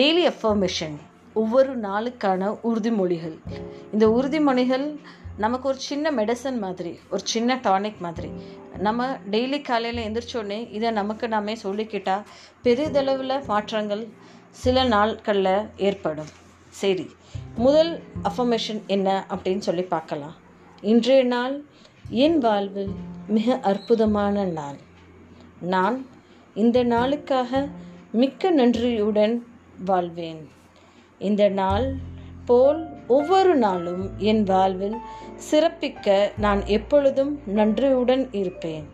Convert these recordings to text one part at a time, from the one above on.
Daily affirmation ஒவ்வொரு நாளுக்கான உறுதிமொழிகள். இந்த உறுதிமொழிகள் நமக்கு ஒரு சின்ன மெடிசன் மாதிரி ஒரு சின்ன டானிக் மாதிரி. நம்ம டெய்லி காலையில் எந்திரிச்சோடனே இதை நமக்கு நாமே சொல்லிக்கிட்டால் பெரிதளவில் மாற்றங்கள் சில நாட்களில் ஏற்படும். சரி முதல் அஃபர்மேஷன் என்ன அப்படின்னு சொல்லி பார்க்கலாம். இன்றைய நாள் என் வாழ்வில் மிக அற்புதமான நாள். நான் இந்த நாளுக்காக மிக்க நன்றியுடன் வாழ்வேன். இந்த நாள் போல் ஒவ்வொரு நாளும் என் வாழ்வில் சிறப்பிக்க நான் எப்பொழுதும் நன்றியுடன் இருப்பேன்.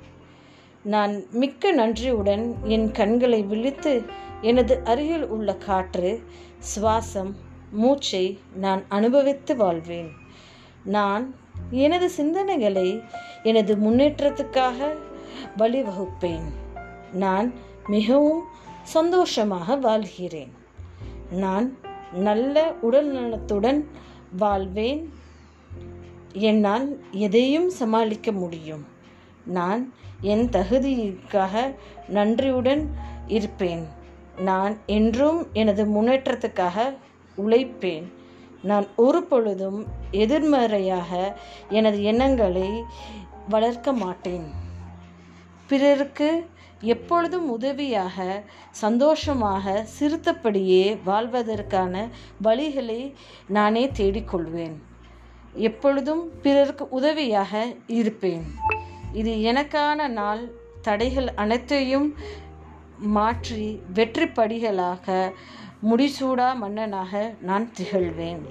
நான் மிக்க நன்றியுடன் என் கண்களை விழித்து எனது அருகில் உள்ள காற்று சுவாசம் மூச்சை நான் அனுபவித்து வாழ்வேன். நான் எனது சிந்தனைகளை எனது முன்னேற்றத்துக்காக வழிவகுப்பேன். நான் மிகவும் சந்தோஷமாக வாழ்கிறேன். நான் நல்ல உடல் நலத்துடன் வாழ்வேன். என்னால் எதையும் சமாளிக்க முடியும். நான் என் தகுதிக்காக நன்றியுடன் இருப்பேன். நான் என்றும் எனது முன்னேற்றத்துக்காக உழைப்பேன். நான் ஒரு பொழுதும் எதிர்மறையாக எனது எண்ணங்களை வளர்க்க மாட்டேன். பிறருக்கு எப்பொழுதும் உதவியாக சந்தோஷமாக சிறுத்தப்படியே வாழ்வதற்கான வழிகளை நானே தேடிக்கொள்வேன். எப்பொழுதும் பிறருக்கு உதவியாக இருப்பேன். இது எனக்கான நாள். தடைகள் அனைத்தையும் மாற்றி வெற்றி படிகளாக முடிசூடா மன்னனாக நான் திகழ்வேன்.